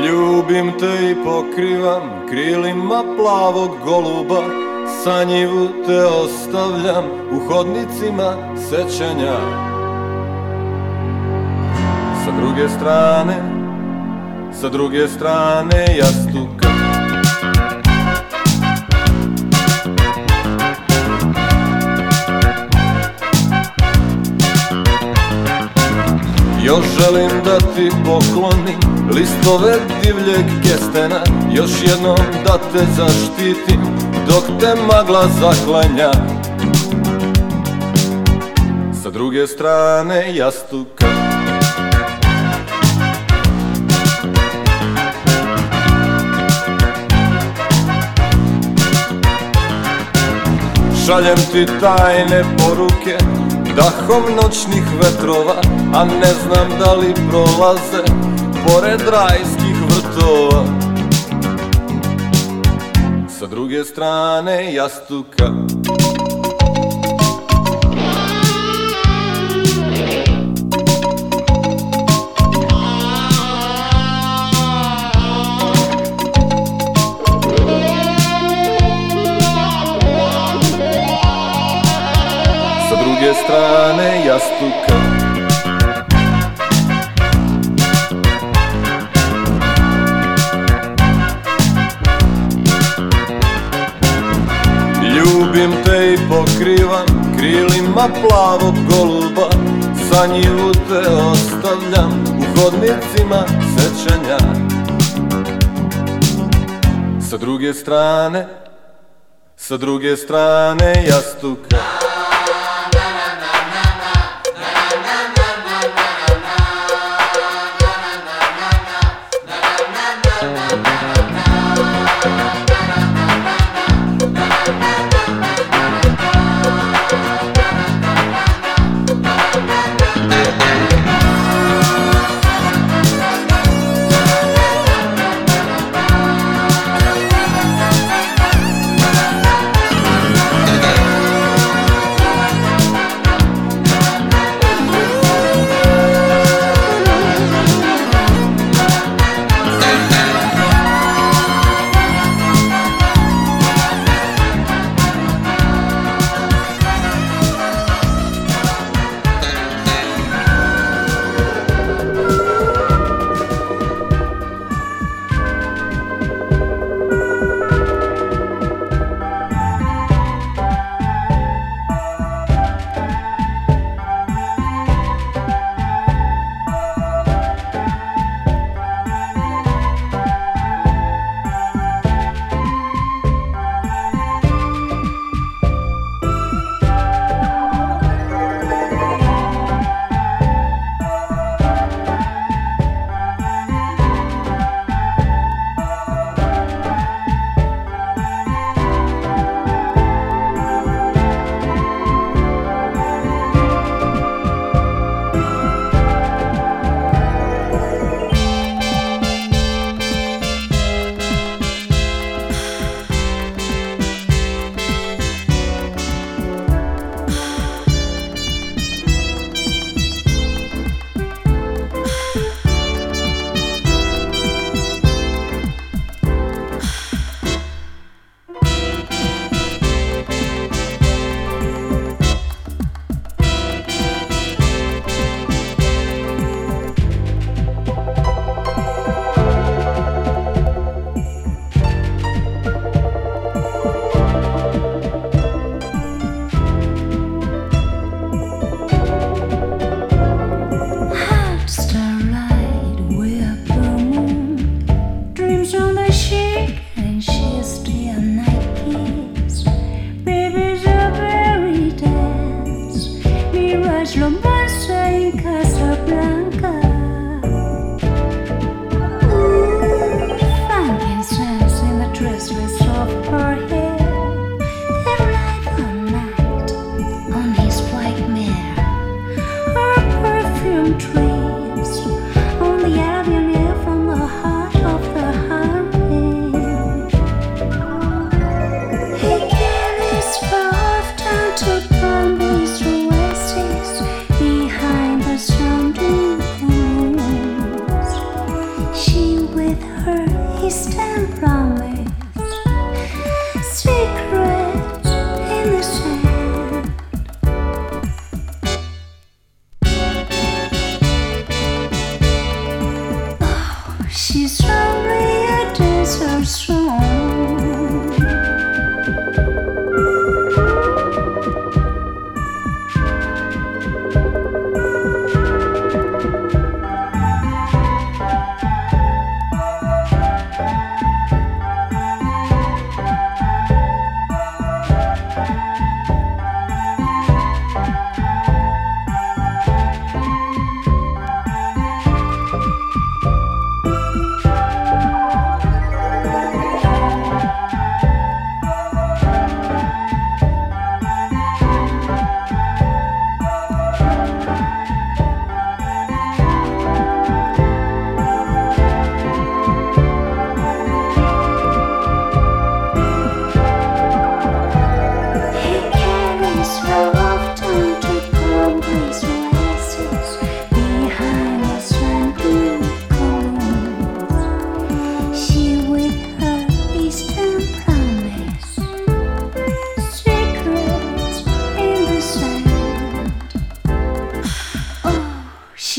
Ljubim te i pokrivam krilima plavog goluba. Sanjivu te ostavljam u hodnicima sećanja Sa druge strane, sa druge strane jastuka. Još želim da ti poklonim listove divljeg kestena Još jednom da te zaštitim dok te magla zaklanja. Sa druge strane jastuka. Šaljem ti tajne poruke Dahom noćnih vetrova A ne znam da li prolaze Pored rajskih vrtova. Sa druge strane jastuka pokrivam krilima plavog goluba. Sanjivu te ostavljam u hodnicima sećanja Sa druge strane, sa druge strane jastuka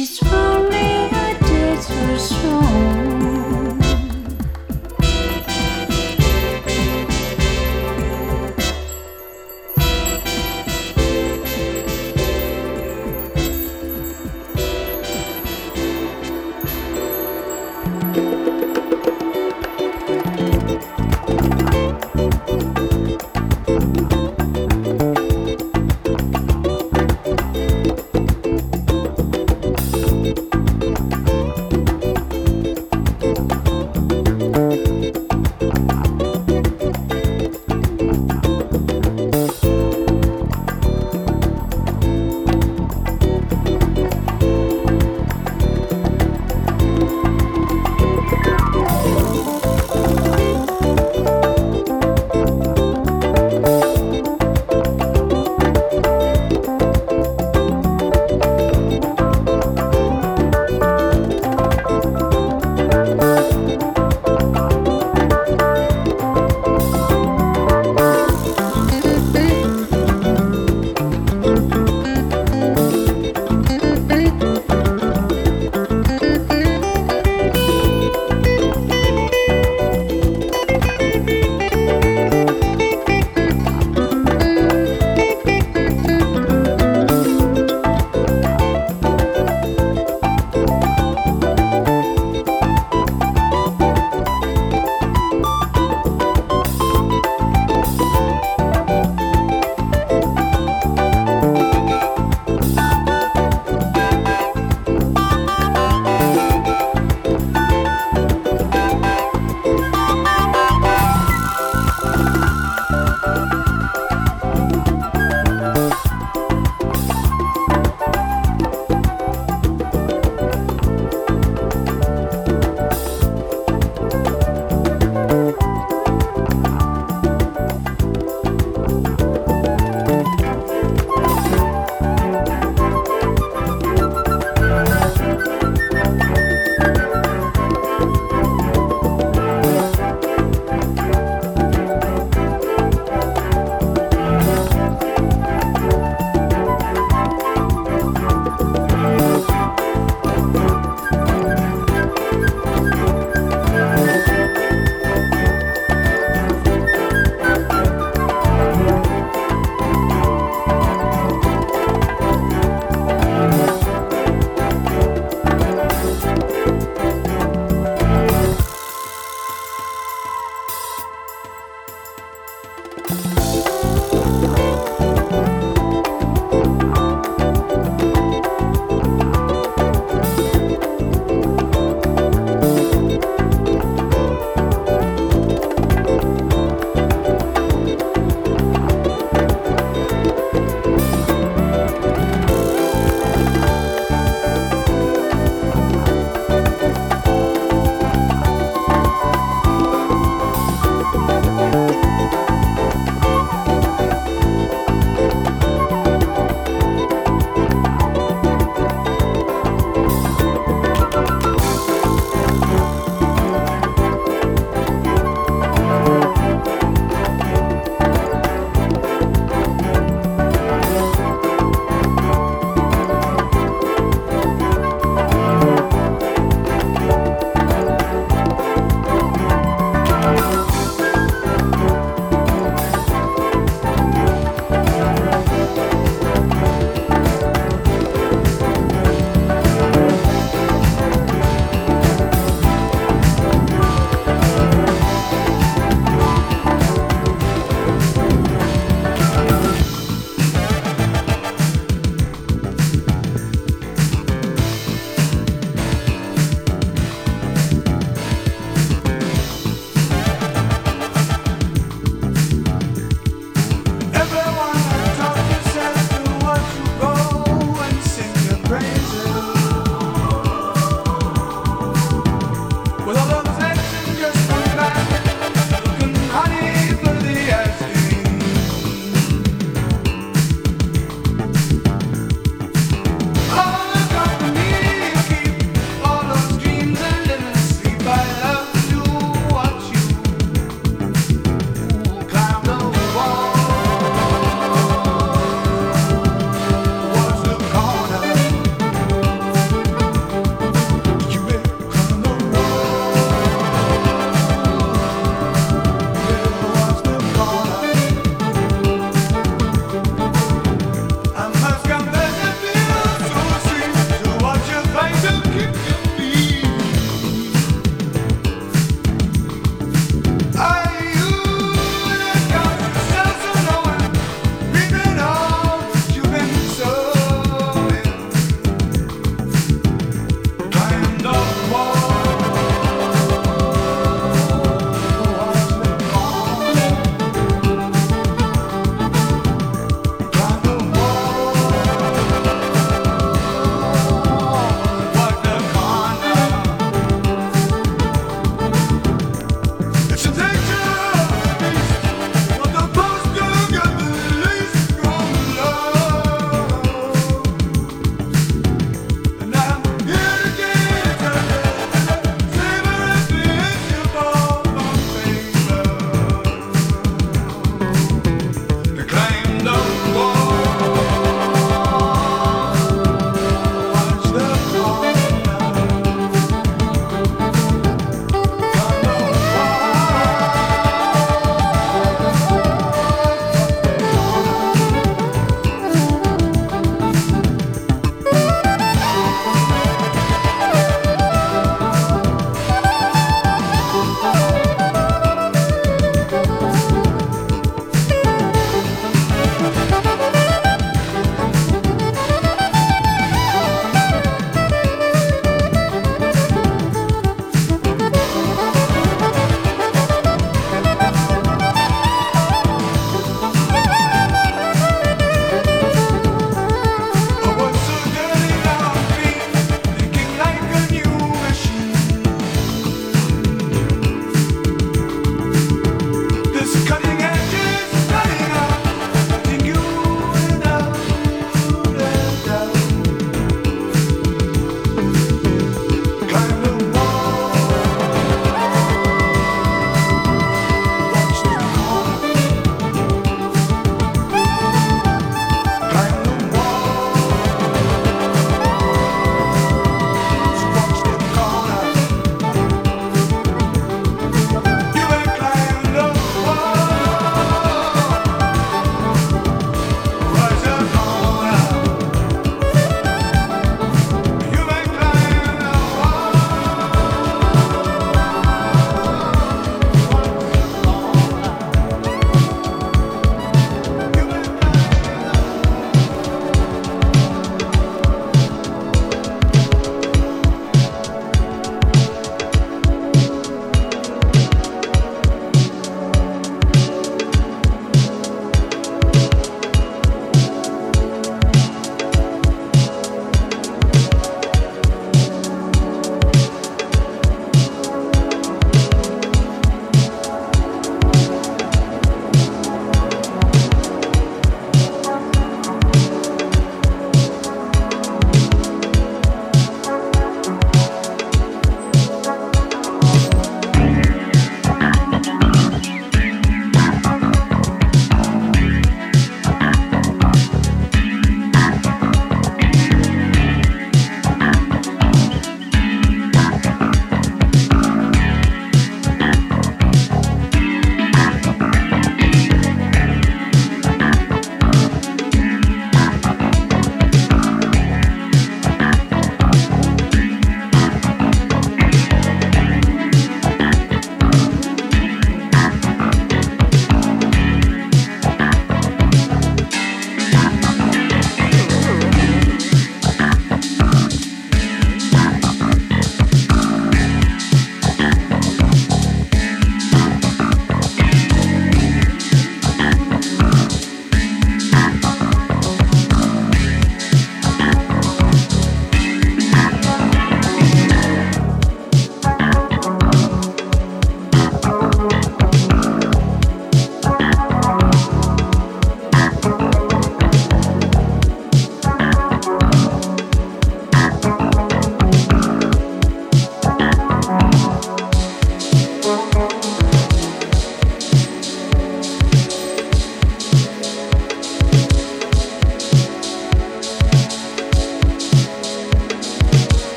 She's only a desert soul.